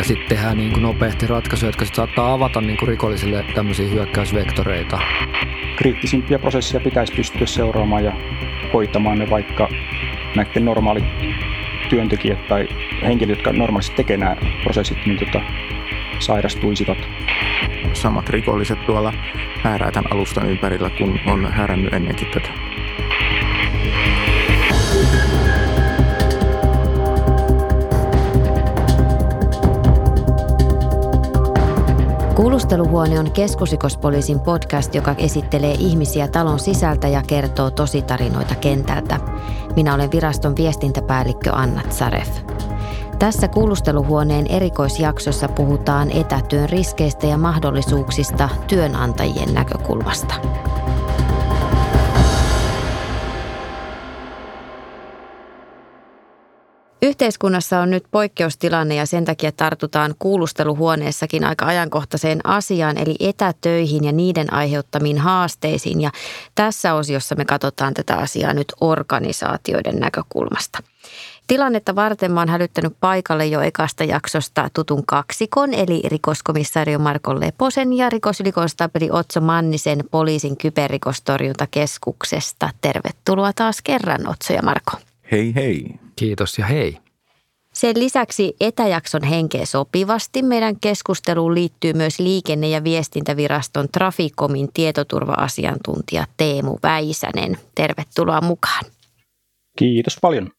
ja sitten tehdään niin kuin nopeasti ratkaisuja, jotka sit saattaa avata niin kuin rikollisille tämmöisiä hyökkäysvektoreita. Kriittisimpiä prosesseja pitäisi pystyä seuraamaan ja hoitamaan ne vaikka näiden normaalit työntekijät tai henkilöt, jotka normaalisti tekee nämä prosessit, niin tota, sairastuisivat. Samat rikolliset tuolla häärää tämän alustan ympärillä, kun on häärännyt ennenkin tätä. Kuulusteluhuone on keskusrikospoliisin podcast, joka esittelee ihmisiä talon sisältä ja kertoo tositarinoita kentältä. Minä olen viraston viestintäpäällikkö Anna Tsaref. Tässä kuulusteluhuoneen erikoisjaksossa puhutaan etätyön riskeistä ja mahdollisuuksista työnantajien näkökulmasta. Yhteiskunnassa on nyt poikkeustilanne ja sen takia tartutaan kuulusteluhuoneessakin aika ajankohtaiseen asiaan, eli etätöihin ja niiden aiheuttamiin haasteisiin. Ja tässä osiossa me katsotaan tätä asiaa nyt organisaatioiden näkökulmasta. Tilannetta varten mä oon hälyttänyt paikalle jo ekasta jaksosta tutun kaksikon, eli rikoskomissario Marko Leposen ja rikosylikonstabeli Otso Mannisen poliisin kyberrikostorjuntakeskuksesta. Tervetuloa taas kerran Otso ja Marko. Hei hei. Kiitos ja hei. Sen lisäksi etäjakson henkeä sopivasti meidän keskusteluun liittyy myös liikenne- ja viestintäviraston Trafikomin tietoturva-asiantuntija Teemu Väisänen. Tervetuloa mukaan. Kiitos paljon.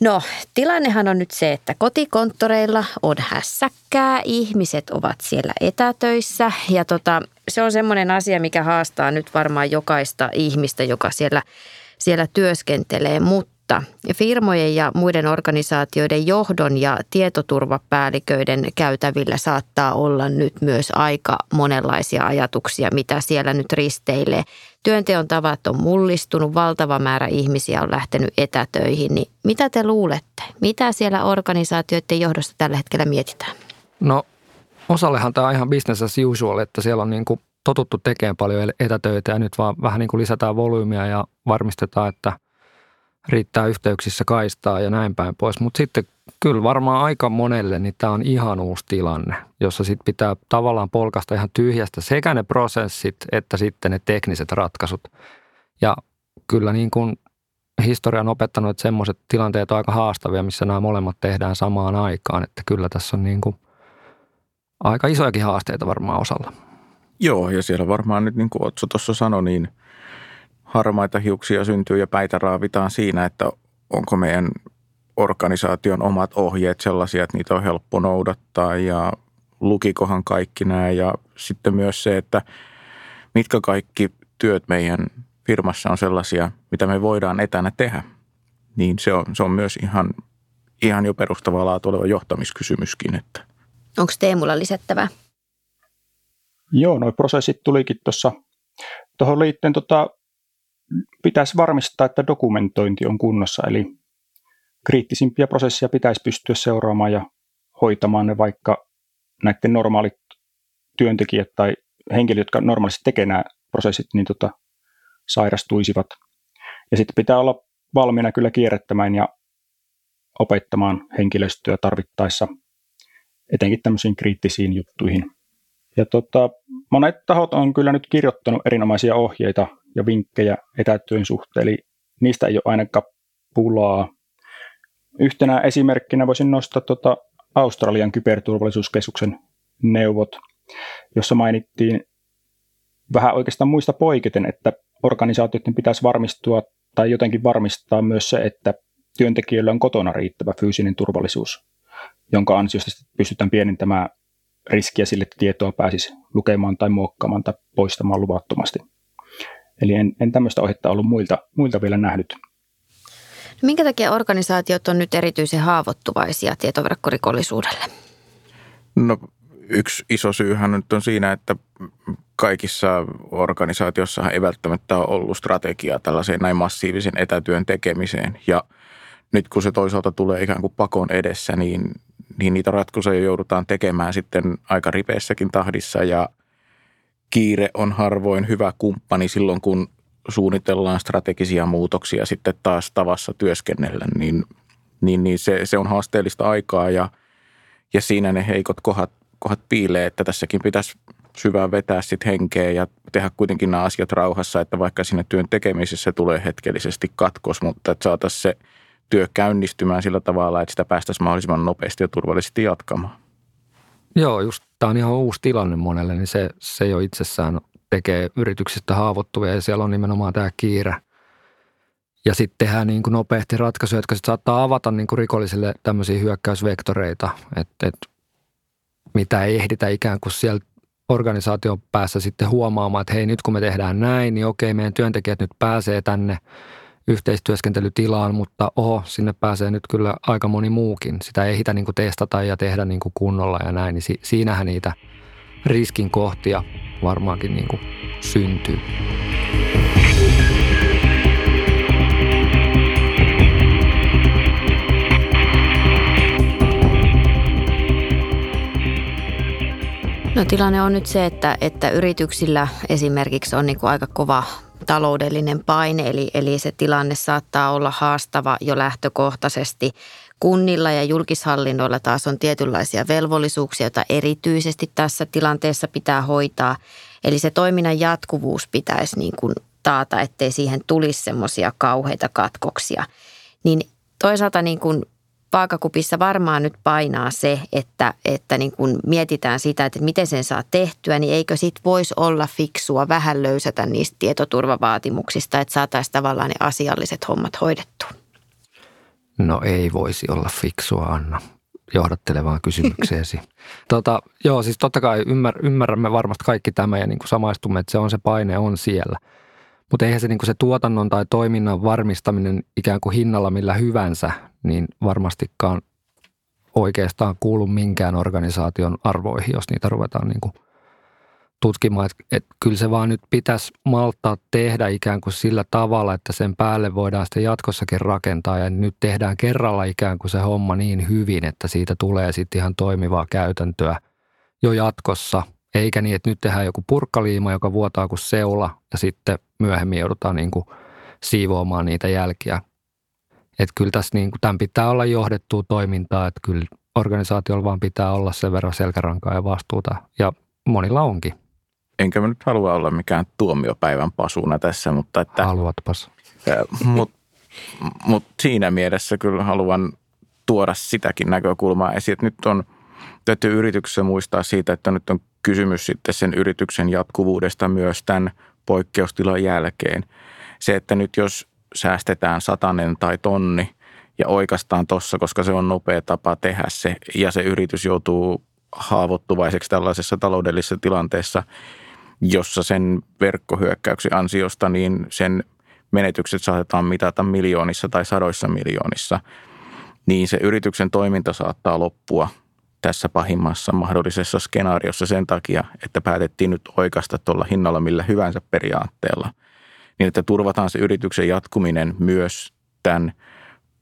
No, tilannehan on nyt se, että kotikonttoreilla on hässäkkää, ihmiset ovat siellä etätöissä ja tota, se on semmoinen asia, mikä haastaa nyt varmaan jokaista ihmistä, joka siellä, siellä työskentelee, mutta mutta firmojen ja muiden organisaatioiden johdon ja tietoturvapäälliköiden käytävillä saattaa olla nyt myös aika monenlaisia ajatuksia, mitä siellä nyt risteilee. Työnteon tavat on mullistunut, valtava määrä ihmisiä on lähtenyt etätöihin. Niin mitä te luulette? Mitä siellä organisaatioiden johdosta tällä hetkellä mietitään? No osallehan tämä on ihan business as usual, että siellä on niin kuin totuttu tekemään paljon etätöitä ja nyt vaan vähän niin kuin lisätään volyymiä ja varmistetaan, että – riittää yhteyksissä kaistaa ja näin päin pois. Mutta sitten kyllä varmaan aika monelle niin tämä on ihan uusi tilanne, jossa sitten pitää tavallaan polkasta ihan tyhjästä sekä ne prosessit että sitten ne tekniset ratkaisut. Ja kyllä niin kuin historia on opettanut, että semmoiset tilanteet on aika haastavia, missä nämä molemmat tehdään samaan aikaan. Että kyllä tässä on niin kuin aika isojakin haasteita varmaan osalla. Joo, ja siellä varmaan nyt niin kuin Otso tuossa sanoi, niin – harmaita hiuksia syntyy ja päitä raavitaan siinä, että onko meidän organisaation omat ohjeet sellaisia, että niitä on helppo noudattaa ja lukikohan kaikki nämä ja sitten myös se, että mitkä kaikki työt meidän firmassa on sellaisia, mitä me voidaan etänä tehdä, niin se on, se on myös ihan, ihan jo perustavaa laatu oleva johtamiskysymyskin. Että. Onko Teemulla lisättävää? Joo, nuo prosessit tulikin tuossa tuohon liittyen tota, pitäisi varmistaa, että dokumentointi on kunnossa, eli kriittisimpiä prosesseja pitäisi pystyä seuraamaan ja hoitamaan ne vaikka näiden normaalit työntekijät tai henkilöt, jotka normaalisti tekee nämä prosessit, niin tota, sairastuisivat. Ja sitten pitää olla valmiina kyllä kierrättämään ja opettamaan henkilöstöä tarvittaessa etenkin tämmöisiin kriittisiin juttuihin. Ja tota, monet tahot on kyllä nyt kirjoittanut erinomaisia ohjeita ja vinkkejä etätyön suhteen, eli niistä ei ole ainakaan pulaa. Yhtenä esimerkkinä voisin nostaa tuota Australian kyberturvallisuuskeskuksen neuvot, jossa mainittiin vähän oikeastaan muista poiketen, että organisaatioiden pitäisi varmistua tai jotenkin varmistaa myös se, että työntekijöillä on kotona riittävä fyysinen turvallisuus, jonka ansiosta pystytään pienentämään riskiä sille, että tietoa pääsisi lukemaan tai muokkaamaan tai poistamaan luvattomasti. Eli en, en tämmöistä ohjetta ollut muilta, muilta vielä nähnyt. No minkä takia organisaatiot on nyt erityisen haavoittuvaisia tietoverkkorikollisuudelle? No yksi iso syyhän nyt on siinä, että kaikissa organisaatioissa ei välttämättä ole ollut strategiaa tällaiseen näin massiivisen etätyön tekemiseen. Ja nyt kun se toisaalta tulee ikään kuin pakon edessä, niin, niin niitä ratkaisuja joudutaan tekemään sitten aika ripeässäkin tahdissa ja kiire on harvoin hyvä kumppani silloin, kun suunnitellaan strategisia muutoksia sitten taas tavassa työskennellä, niin, niin, niin se, se on haasteellista aikaa ja, Ja siinä ne heikot kohdat, kohdat piilee, että tässäkin pitäisi syvään vetää sitten henkeä ja tehdä kuitenkin nämä asiat rauhassa, että vaikka siinä työn tekemisessä tulee hetkellisesti katkos, mutta että saataisiin se työ käynnistymään sillä tavalla, että sitä päästäisiin mahdollisimman nopeasti ja turvallisesti jatkamaan. Joo, just tämä on ihan uusi tilanne monelle, niin se, se jo itsessään tekee yrityksistä haavoittuvia ja siellä on nimenomaan tämä kiire. Ja sitten tehdään niin kuin nopeasti ratkaisuja, jotka sitten saattaa avata niin kuin rikollisille tämmöisiä hyökkäysvektoreita, että, että mitä ei ehditä ikään kuin siellä organisaation päässä sitten huomaamaan, että hei nyt kun me tehdään näin, niin okei meidän työntekijät nyt pääsee tänne yhteistyöskentelytilaan, mutta oho, sinne pääsee nyt kyllä aika moni muukin. Sitä ei ehditä niin kuin testata ja tehdä niin kuin kunnolla ja näin, niin si- siinähän niitä riskin kohtia varmaankin niin kuin syntyy. No tilanne on nyt se, että, että yrityksillä esimerkiksi on niin kuin aika kova taloudellinen paine, eli, eli se tilanne saattaa olla haastava jo lähtökohtaisesti. Kunnilla ja julkishallinnoilla taas on tietynlaisia velvollisuuksia, joita erityisesti tässä tilanteessa pitää hoitaa. Eli se toiminnan jatkuvuus pitäisi niin kuin taata, ettei siihen tulisi semmoisia kauheita katkoksia. Niin toisaalta niin kuin vaakakupissa varmaan nyt painaa se, että, että niin kun mietitään sitä, että miten sen saa tehtyä, niin eikö sit voisi olla fiksua vähän löysätä niistä tietoturvavaatimuksista, että saataisiin tavallaan ne asialliset hommat hoidettua? No ei voisi olla fiksua, Anna, johdattelevaan kysymykseesi. tota, joo, siis totta kai ymmär, ymmärrämme varmasti kaikki tämä ja niin kuin samaistumme, että se on se paine on siellä. Mutta eihän se, niin kuin se tuotannon tai toiminnan varmistaminen ikään kuin hinnalla millä hyvänsä, niin varmastikaan oikeastaan kuulu minkään organisaation arvoihin, jos niitä ruvetaan niin kuin tutkimaan. Että et kyllä se vaan nyt pitäisi malttaa tehdä ikään kuin sillä tavalla, että sen päälle voidaan sitten jatkossakin rakentaa. Ja nyt tehdään kerralla ikään kuin se homma niin hyvin, että siitä tulee sitten ihan toimivaa käytäntöä jo jatkossa. Eikä niin, että nyt tehdään joku purkkaliima, joka vuotaa kuin seula ja sitten myöhemmin joudutaan niin kuin siivoamaan niitä jälkiä että kyllä tässä niin kuin, tämän pitää olla johdettua toimintaa, että kyllä organisaatiolla vaan pitää olla sen verran selkärankaa ja vastuuta ja monilla onkin. Enkä mä nyt halua olla mikään tuomiopäivän pasuna tässä, mutta että... Haluatpas. Mutta mut siinä mielessä kyllä haluan tuoda sitäkin näkökulmaa esiin, että nyt on täytyy yrityksessä muistaa siitä, että nyt on kysymys sitten sen yrityksen jatkuvuudesta myös tämän poikkeustilan jälkeen. Se, että nyt jos säästetään satanen tai tonni ja oikeastaan tuossa, koska se on nopea tapa tehdä se. Ja se yritys joutuu haavoittuvaiseksi tällaisessa taloudellisessa tilanteessa, jossa sen verkkohyökkäyksen ansiosta niin sen menetykset saatetaan mitata miljoonissa tai sadoissa miljoonissa, niin se yrityksen toiminta saattaa loppua tässä pahimmassa mahdollisessa skenaariossa sen takia, että päätettiin nyt oikeasta tuolla hinnalla millä hyvänsä periaatteella – niin että turvataan se yrityksen jatkuminen myös tämän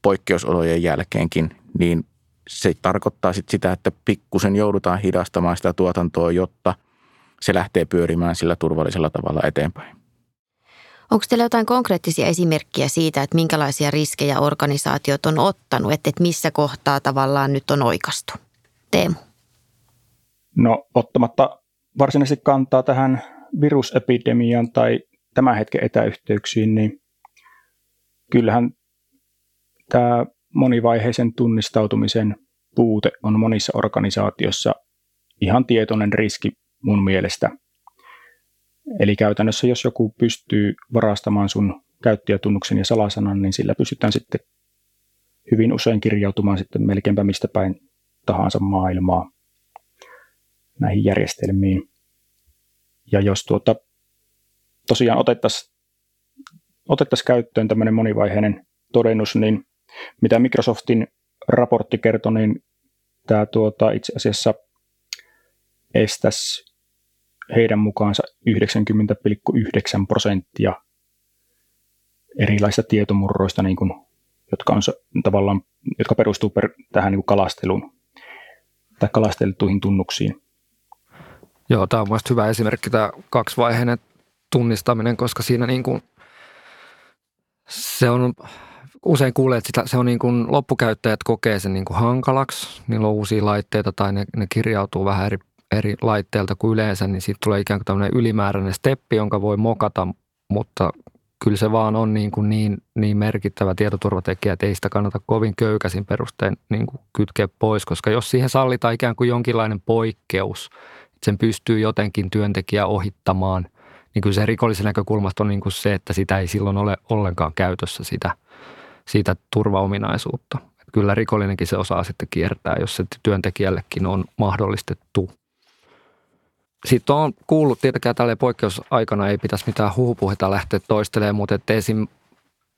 poikkeusolojen jälkeenkin, niin se tarkoittaa sit sitä, että pikkusen joudutaan hidastamaan sitä tuotantoa, jotta se lähtee pyörimään sillä turvallisella tavalla eteenpäin. Onko teillä jotain konkreettisia esimerkkejä siitä, että minkälaisia riskejä organisaatiot on ottanut, että, että missä kohtaa tavallaan nyt on oikastu? Teemu. No ottamatta varsinaisesti kantaa tähän virusepidemiaan tai tämän hetken etäyhteyksiin, niin kyllähän tämä monivaiheisen tunnistautumisen puute on monissa organisaatioissa ihan tietoinen riski mun mielestä. Eli käytännössä jos joku pystyy varastamaan sun käyttäjätunnuksen ja salasanan, niin sillä pystytään sitten hyvin usein kirjautumaan sitten melkeinpä mistä päin tahansa maailmaa näihin järjestelmiin. Ja jos tuota tosiaan otettaisiin otettais käyttöön tämmöinen monivaiheinen todennus, niin mitä Microsoftin raportti kertoi, niin tämä tuota, itse asiassa estäisi heidän mukaansa 90,9 prosenttia erilaisista tietomurroista, niin kuin, jotka, on, tavallaan, jotka perustuu per, tähän niin kalasteluun tai kalasteltuihin tunnuksiin. Joo, tämä on mielestäni hyvä esimerkki, tämä kaksivaiheinen tunnistaminen, koska siinä niin kuin se on usein kuulee, että sitä, se on niin kuin, loppukäyttäjät kokee sen niin kuin hankalaksi. Niillä on uusia laitteita tai ne, ne kirjautuu vähän eri, eri laitteilta kuin yleensä, niin siitä tulee ikään kuin tämmöinen ylimääräinen steppi, jonka voi mokata, mutta kyllä se vaan on niin, kuin niin, niin merkittävä tietoturvatekijä, että ei sitä kannata kovin köykäisin perustein niin kuin kytkeä pois, koska jos siihen sallitaan ikään kuin jonkinlainen poikkeus, sen pystyy jotenkin työntekijä ohittamaan, niin kyllä se rikollisen näkökulmasta on niin kuin se, että sitä ei silloin ole ollenkaan käytössä sitä, sitä turvaominaisuutta. Että kyllä rikollinenkin se osaa sitten kiertää, jos se työntekijällekin on mahdollistettu. Sitten on kuullut, tietenkään tälle poikkeusaikana ei pitäisi mitään huhupuhetta lähteä toistelemaan, mutta että esim,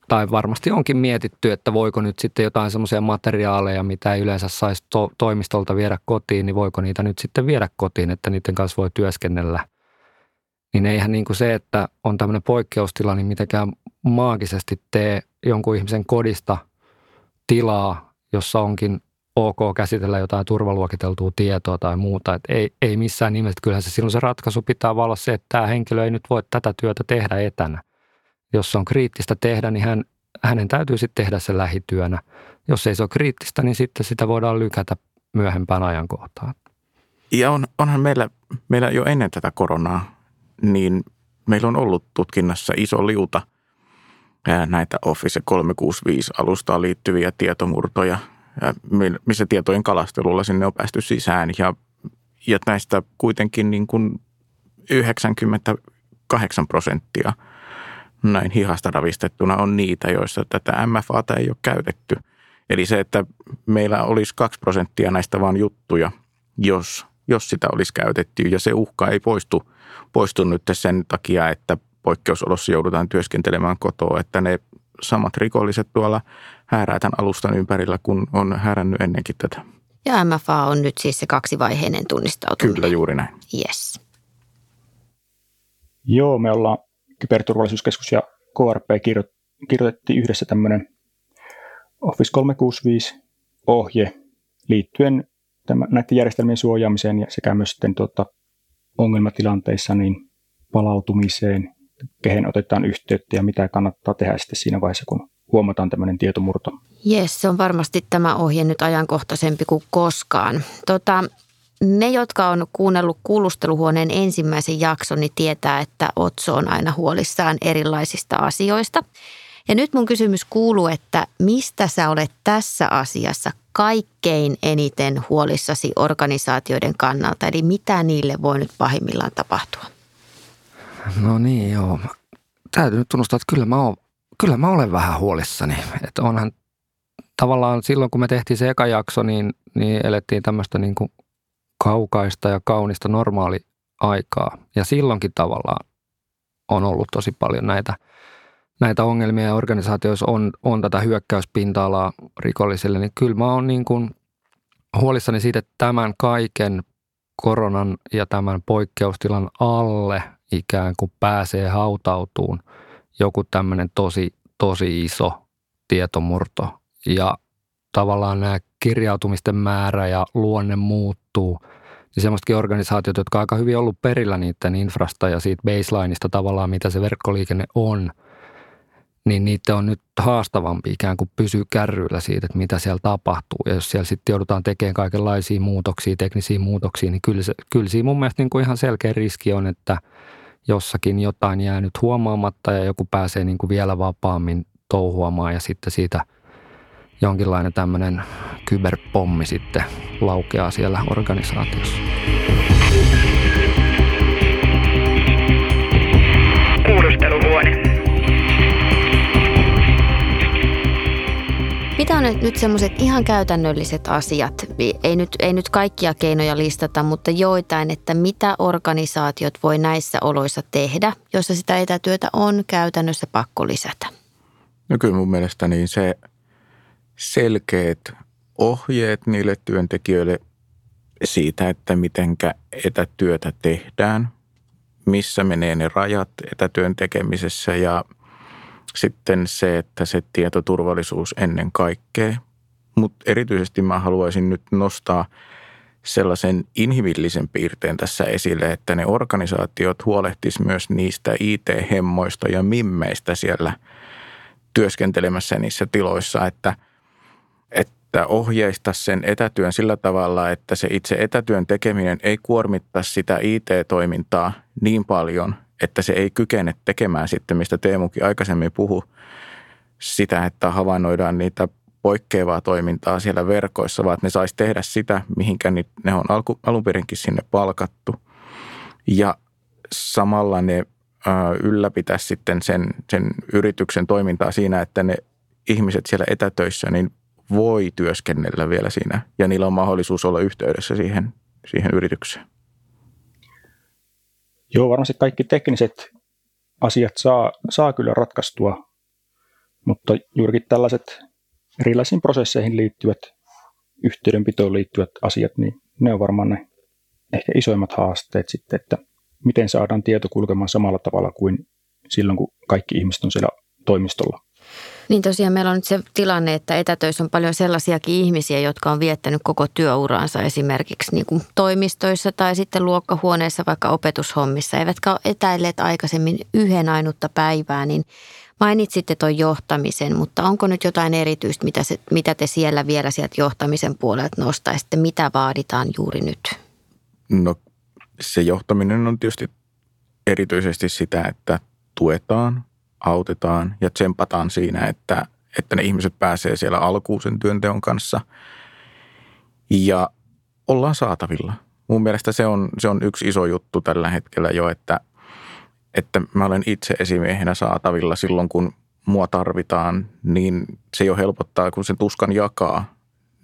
tai varmasti onkin mietitty, että voiko nyt sitten jotain semmoisia materiaaleja, mitä ei yleensä saisi to- toimistolta viedä kotiin, niin voiko niitä nyt sitten viedä kotiin, että niiden kanssa voi työskennellä. Niin eihän niin kuin se, että on tämmöinen poikkeustila, niin mitenkään maagisesti tee jonkun ihmisen kodista tilaa, jossa onkin ok käsitellä jotain turvaluokiteltua tietoa tai muuta. Et ei, ei missään nimessä. Kyllähän se silloin se ratkaisu pitää olla se, että tämä henkilö ei nyt voi tätä työtä tehdä etänä. Jos se on kriittistä tehdä, niin hän, hänen täytyy sitten tehdä se lähityönä. Jos ei se ole kriittistä, niin sitten sitä voidaan lykätä myöhempään ajankohtaan. Ja on, onhan meillä, meillä jo ennen tätä koronaa, niin meillä on ollut tutkinnassa iso liuta näitä Office 365 alustaan liittyviä tietomurtoja – missä tietojen kalastelulla sinne on päästy sisään. Ja, ja näistä kuitenkin niin kuin 98 prosenttia näin hihasta ravistettuna on niitä, joissa tätä MFAta ei ole käytetty. Eli se, että meillä olisi 2 prosenttia näistä vain juttuja, jos, jos sitä olisi käytetty. Ja se uhka ei poistu, poistu nyt sen takia, että poikkeusolossa joudutaan työskentelemään kotoa, että ne samat rikolliset tuolla häärää tämän alustan ympärillä, kun on häärännyt ennenkin tätä. Ja MFA on nyt siis se kaksivaiheinen tunnistautuminen. Kyllä, juuri näin. Yes. Joo, me ollaan Kyberturvallisuuskeskus ja KRP kirjoitettiin yhdessä tämmöinen Office 365 ohje liittyen tämän, näiden järjestelmien suojaamiseen ja sekä myös sitten tuota, ongelmatilanteissa niin palautumiseen kehen otetaan yhteyttä ja mitä kannattaa tehdä sitten siinä vaiheessa, kun huomataan tämmöinen tietomurto. Jes, se on varmasti tämä ohje nyt ajankohtaisempi kuin koskaan. Tota, ne, jotka on kuunnellut kuulusteluhuoneen ensimmäisen jakson, niin tietää, että Otso on aina huolissaan erilaisista asioista. Ja nyt mun kysymys kuuluu, että mistä sä olet tässä asiassa kaikkein eniten huolissasi organisaatioiden kannalta? Eli mitä niille voi nyt pahimmillaan tapahtua? No niin, joo. Täytyy nyt tunnustaa, että kyllä mä, oon, kyllä mä olen vähän huolissani. Että onhan tavallaan silloin, kun me tehtiin se eka jakso, niin, niin elettiin tämmöistä niin kuin kaukaista ja kaunista normaali aikaa. Ja silloinkin tavallaan on ollut tosi paljon näitä, näitä ongelmia ja organisaatioissa on, on tätä hyökkäyspinta-alaa rikollisille, niin kyllä mä oon niin kuin huolissani siitä, että tämän kaiken koronan ja tämän poikkeustilan alle ikään kuin pääsee hautautuun joku tämmöinen tosi, tosi iso tietomurto. Ja tavallaan nämä kirjautumisten määrä ja luonne muuttuu. Niin semmoistakin organisaatiot, jotka on aika hyvin ollut perillä niiden infrasta ja siitä baselineista tavallaan, mitä se verkkoliikenne on, niin niitä on nyt haastavampi ikään kuin pysyä kärryillä siitä, että mitä siellä tapahtuu. Ja jos siellä sitten joudutaan tekemään kaikenlaisia muutoksia, teknisiä muutoksia, niin kyllä, se, kyllä siinä mun mielestä niin kuin ihan selkeä riski on, että – jossakin jotain jää nyt huomaamatta ja joku pääsee niin kuin vielä vapaammin touhuamaan ja sitten siitä jonkinlainen tämmöinen kyberpommi sitten laukeaa siellä organisaatiossa. Mitä on nyt semmoiset ihan käytännölliset asiat? Ei nyt, ei nyt kaikkia keinoja listata, mutta joitain, että mitä organisaatiot voi näissä oloissa tehdä, jossa sitä etätyötä on käytännössä pakko lisätä? No kyllä mun mielestä niin se selkeät ohjeet niille työntekijöille siitä, että mitenkä etätyötä tehdään, missä menee ne rajat etätyön tekemisessä ja – sitten se, että se tietoturvallisuus ennen kaikkea. Mutta erityisesti mä haluaisin nyt nostaa sellaisen inhimillisen piirteen tässä esille, että ne organisaatiot huolehtis myös niistä IT-hemmoista ja mimmeistä siellä työskentelemässä niissä tiloissa, että, että ohjeista sen etätyön sillä tavalla, että se itse etätyön tekeminen ei kuormittaa sitä IT-toimintaa niin paljon, että se ei kykene tekemään sitten, mistä Teemukin aikaisemmin puhui, sitä, että havainnoidaan niitä poikkeavaa toimintaa siellä verkoissa, vaan että ne saisi tehdä sitä, mihinkä ne on alun perinkin sinne palkattu. Ja samalla ne ylläpitää sitten sen, sen yrityksen toimintaa siinä, että ne ihmiset siellä etätöissä niin voi työskennellä vielä siinä ja niillä on mahdollisuus olla yhteydessä siihen, siihen yritykseen. Joo, varmasti kaikki tekniset asiat saa, saa kyllä ratkaistua, mutta juurikin tällaiset erilaisiin prosesseihin liittyvät, yhteydenpitoon liittyvät asiat, niin ne on varmaan ne ehkä isoimmat haasteet sitten, että miten saadaan tieto kulkemaan samalla tavalla kuin silloin, kun kaikki ihmiset on siellä toimistolla. Niin tosiaan meillä on nyt se tilanne, että etätöissä on paljon sellaisiakin ihmisiä, jotka on viettänyt koko työuraansa esimerkiksi niin kuin toimistoissa tai sitten luokkahuoneessa vaikka opetushommissa, eivätkä ole etäilleet aikaisemmin yhden ainutta päivää, niin mainitsitte tuon johtamisen, mutta onko nyt jotain erityistä, mitä, se, mitä te siellä vielä sieltä johtamisen puolelta nostaisitte, mitä vaaditaan juuri nyt? No se johtaminen on tietysti erityisesti sitä, että tuetaan, autetaan ja tsempataan siinä, että, että ne ihmiset pääsee siellä alkuun sen työnteon kanssa ja ollaan saatavilla. Mun mielestä se on, se on yksi iso juttu tällä hetkellä jo, että, että mä olen itse esimiehenä saatavilla silloin, kun mua tarvitaan, niin se jo helpottaa, kun sen tuskan jakaa,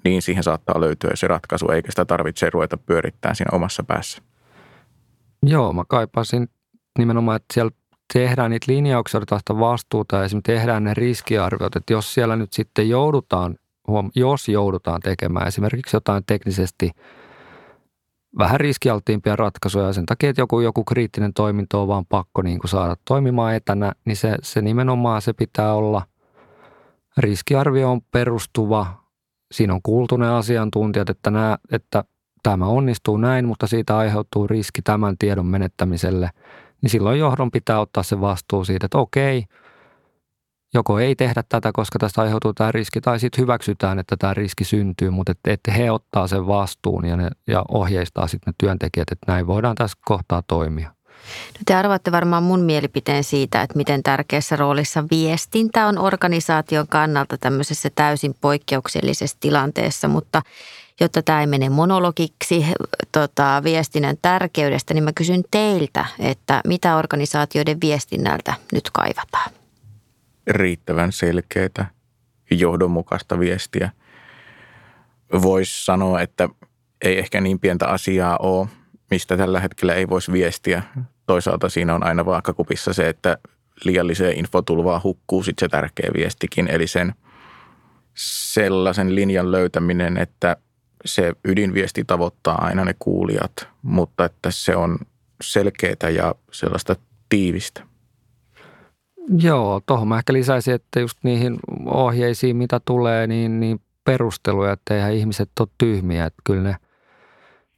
niin siihen saattaa löytyä se ratkaisu, eikä sitä tarvitse ruveta pyörittää siinä omassa päässä. Joo, mä kaipasin nimenomaan, että siellä tehdään niitä linjauksia, otetaan vastuuta ja esimerkiksi tehdään ne riskiarviot, että jos siellä nyt sitten joudutaan, jos joudutaan tekemään esimerkiksi jotain teknisesti vähän riskialttiimpia ratkaisuja sen takia, että joku, joku kriittinen toiminto on vaan pakko niin kuin saada toimimaan etänä, niin se, se nimenomaan se pitää olla riskiarvioon perustuva. Siinä on kuultu ne asiantuntijat, että, nämä, että tämä onnistuu näin, mutta siitä aiheutuu riski tämän tiedon menettämiselle, niin silloin johdon pitää ottaa se vastuu siitä, että okei, joko ei tehdä tätä, koska tästä aiheutuu tämä riski, tai sitten hyväksytään, että tämä riski syntyy, mutta että, että he ottaa sen vastuun ja, ne, ja ohjeistaa sitten ne työntekijät, että näin voidaan tässä kohtaa toimia. No te arvaatte varmaan mun mielipiteen siitä, että miten tärkeässä roolissa viestintä on organisaation kannalta tämmöisessä täysin poikkeuksellisessa tilanteessa, mutta jotta tämä ei mene monologiksi tota, viestinnän tärkeydestä, niin mä kysyn teiltä, että mitä organisaatioiden viestinnältä nyt kaivataan? Riittävän selkeää, johdonmukaista viestiä. Voisi sanoa, että ei ehkä niin pientä asiaa ole, mistä tällä hetkellä ei voisi viestiä. Toisaalta siinä on aina vaakakupissa se, että liialliseen infotulvaan hukkuu sitten se tärkeä viestikin, eli sen sellaisen linjan löytäminen, että se ydinviesti tavoittaa aina ne kuulijat, mutta että se on selkeää ja sellaista tiivistä. Joo, tuohon mä ehkä lisäisin, että just niihin ohjeisiin, mitä tulee, niin, niin perusteluja, että eihän ihmiset ole tyhmiä. Että kyllä, ne,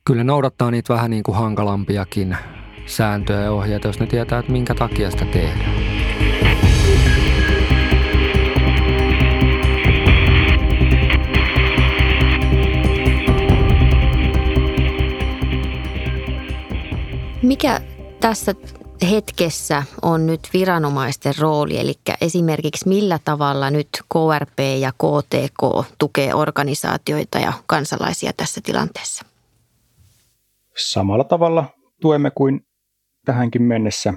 kyllä ne noudattaa niitä vähän niin kuin hankalampiakin sääntöjä ja ohjeita, jos ne tietää, että minkä takia sitä tehdään. Mikä tässä hetkessä on nyt viranomaisten rooli, eli esimerkiksi millä tavalla nyt KRP ja KTK tukee organisaatioita ja kansalaisia tässä tilanteessa? Samalla tavalla tuemme kuin tähänkin mennessä.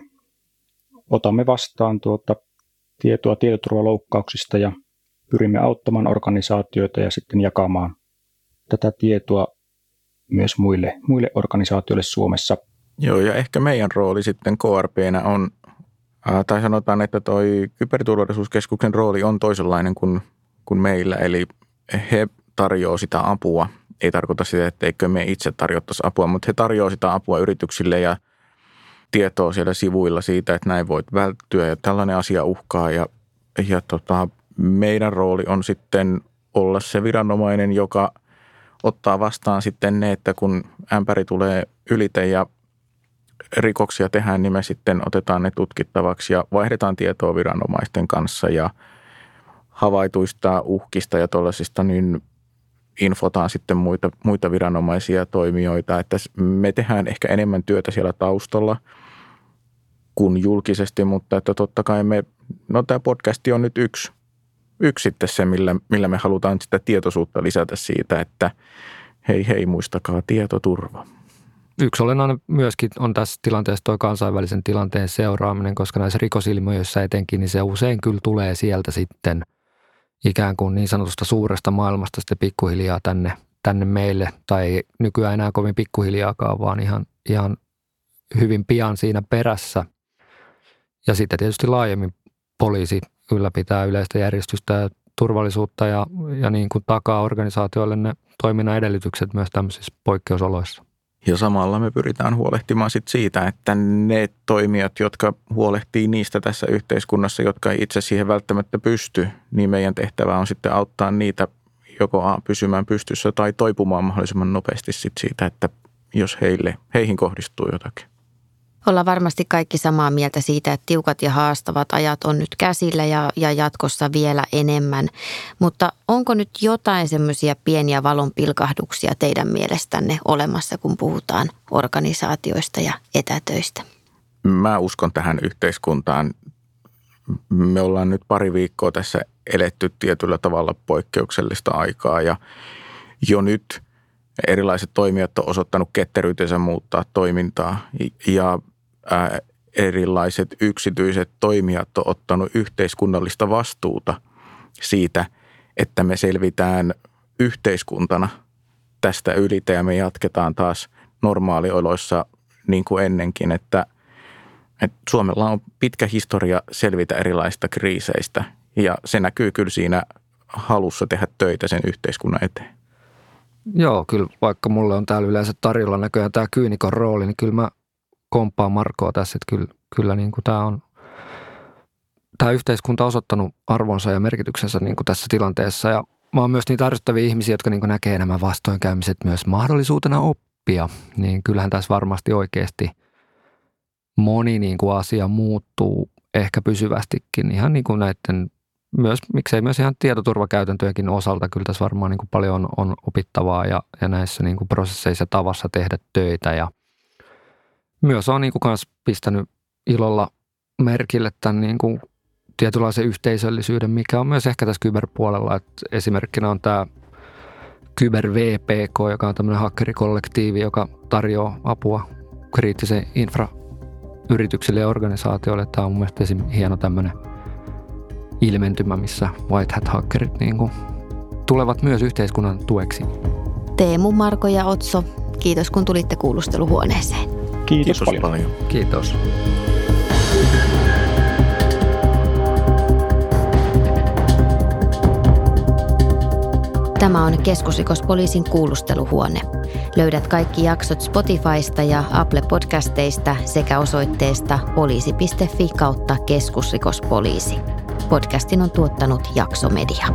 Otamme vastaan tuota tietoa tietoturvaloukkauksista ja pyrimme auttamaan organisaatioita ja sitten jakamaan tätä tietoa myös muille, muille organisaatioille Suomessa – Joo, ja ehkä meidän rooli sitten KRPnä on, tai sanotaan, että toi kyberturvallisuuskeskuksen rooli on toisenlainen kuin, kuin meillä, eli he tarjoaa sitä apua. Ei tarkoita sitä, että eikö me itse tarjottaisi apua, mutta he tarjoavat sitä apua yrityksille ja tietoa siellä sivuilla siitä, että näin voit välttyä ja tällainen asia uhkaa. Ja, ja tota, meidän rooli on sitten olla se viranomainen, joka ottaa vastaan sitten ne, että kun ämpäri tulee ylite ja rikoksia tehdään, niin me sitten otetaan ne tutkittavaksi ja vaihdetaan tietoa viranomaisten kanssa ja havaituista uhkista ja tuollaisista, niin infotaan sitten muita, muita viranomaisia ja toimijoita. Että me tehdään ehkä enemmän työtä siellä taustalla kuin julkisesti, mutta että totta kai me, no tämä podcasti on nyt yksi, yksi sitten se, millä, millä me halutaan sitä tietoisuutta lisätä siitä, että hei hei, muistakaa tietoturva. Yksi olennainen myöskin on tässä tilanteessa tuo kansainvälisen tilanteen seuraaminen, koska näissä rikosilmiöissä etenkin, niin se usein kyllä tulee sieltä sitten ikään kuin niin sanotusta suuresta maailmasta sitten pikkuhiljaa tänne, tänne meille, tai nykyään enää kovin pikkuhiljaakaan, vaan ihan, ihan hyvin pian siinä perässä. Ja sitten tietysti laajemmin poliisi ylläpitää yleistä järjestystä ja turvallisuutta ja, ja niin kuin takaa organisaatioille ne toiminnan edellytykset myös tämmöisissä poikkeusoloissa. Ja samalla me pyritään huolehtimaan sit siitä, että ne toimijat, jotka huolehtii niistä tässä yhteiskunnassa, jotka ei itse siihen välttämättä pysty, niin meidän tehtävä on sitten auttaa niitä joko pysymään pystyssä tai toipumaan mahdollisimman nopeasti sit siitä, että jos heille, heihin kohdistuu jotakin. Ollaan varmasti kaikki samaa mieltä siitä, että tiukat ja haastavat ajat on nyt käsillä ja, ja jatkossa vielä enemmän. Mutta onko nyt jotain semmoisia pieniä valonpilkahduksia teidän mielestänne olemassa, kun puhutaan organisaatioista ja etätöistä? Mä uskon tähän yhteiskuntaan. Me ollaan nyt pari viikkoa tässä eletty tietyllä tavalla poikkeuksellista aikaa ja jo nyt erilaiset toimijat on osoittanut ketteryytensä muuttaa toimintaa ja erilaiset yksityiset toimijat on ottanut yhteiskunnallista vastuuta siitä, että me selvitään yhteiskuntana tästä ylitä ja me jatketaan taas normaalioloissa niin kuin ennenkin, että, että Suomella on pitkä historia selvitä erilaisista kriiseistä ja se näkyy kyllä siinä halussa tehdä töitä sen yhteiskunnan eteen. Joo, kyllä vaikka mulle on täällä yleensä tarjolla näköjään tämä kyynikon rooli, niin kyllä mä komppaa Markoa tässä, että kyllä, kyllä niin kuin tämä on tämä yhteiskunta osoittanut arvonsa ja merkityksensä niin kuin tässä tilanteessa. Ja mä oon myös niitä arvostavia ihmisiä, jotka niin näkee nämä vastoinkäymiset myös mahdollisuutena oppia, niin kyllähän tässä varmasti oikeasti moni niin kuin asia muuttuu ehkä pysyvästikin ihan niin kuin näiden myös, miksei myös ihan tietoturvakäytäntöjenkin osalta, kyllä tässä varmaan niin kuin paljon on, on opittavaa ja, ja näissä niin kuin prosesseissa tavassa tehdä töitä ja – myös on niin kuin pistänyt ilolla merkille tämän niin kuin tietynlaisen yhteisöllisyyden, mikä on myös ehkä tässä kyberpuolella. Että esimerkkinä on tämä Kyber VPK, joka on tämmöinen hakkerikollektiivi, joka tarjoaa apua kriittisen infrayrityksille ja organisaatioille. Tämä on mun mielestä hieno tämmöinen ilmentymä, missä white hat hakkerit niin kuin tulevat myös yhteiskunnan tueksi. Teemu, Marko ja Otso, kiitos kun tulitte kuulusteluhuoneeseen. Kiitos, Kiitos paljon. paljon. Kiitos. Tämä on keskusrikospoliisin kuulusteluhuone. Löydät kaikki jaksot Spotifysta ja Apple Podcasteista sekä osoitteesta poliisi.fi kautta keskusrikospoliisi. Podcastin on tuottanut Jaksomedia.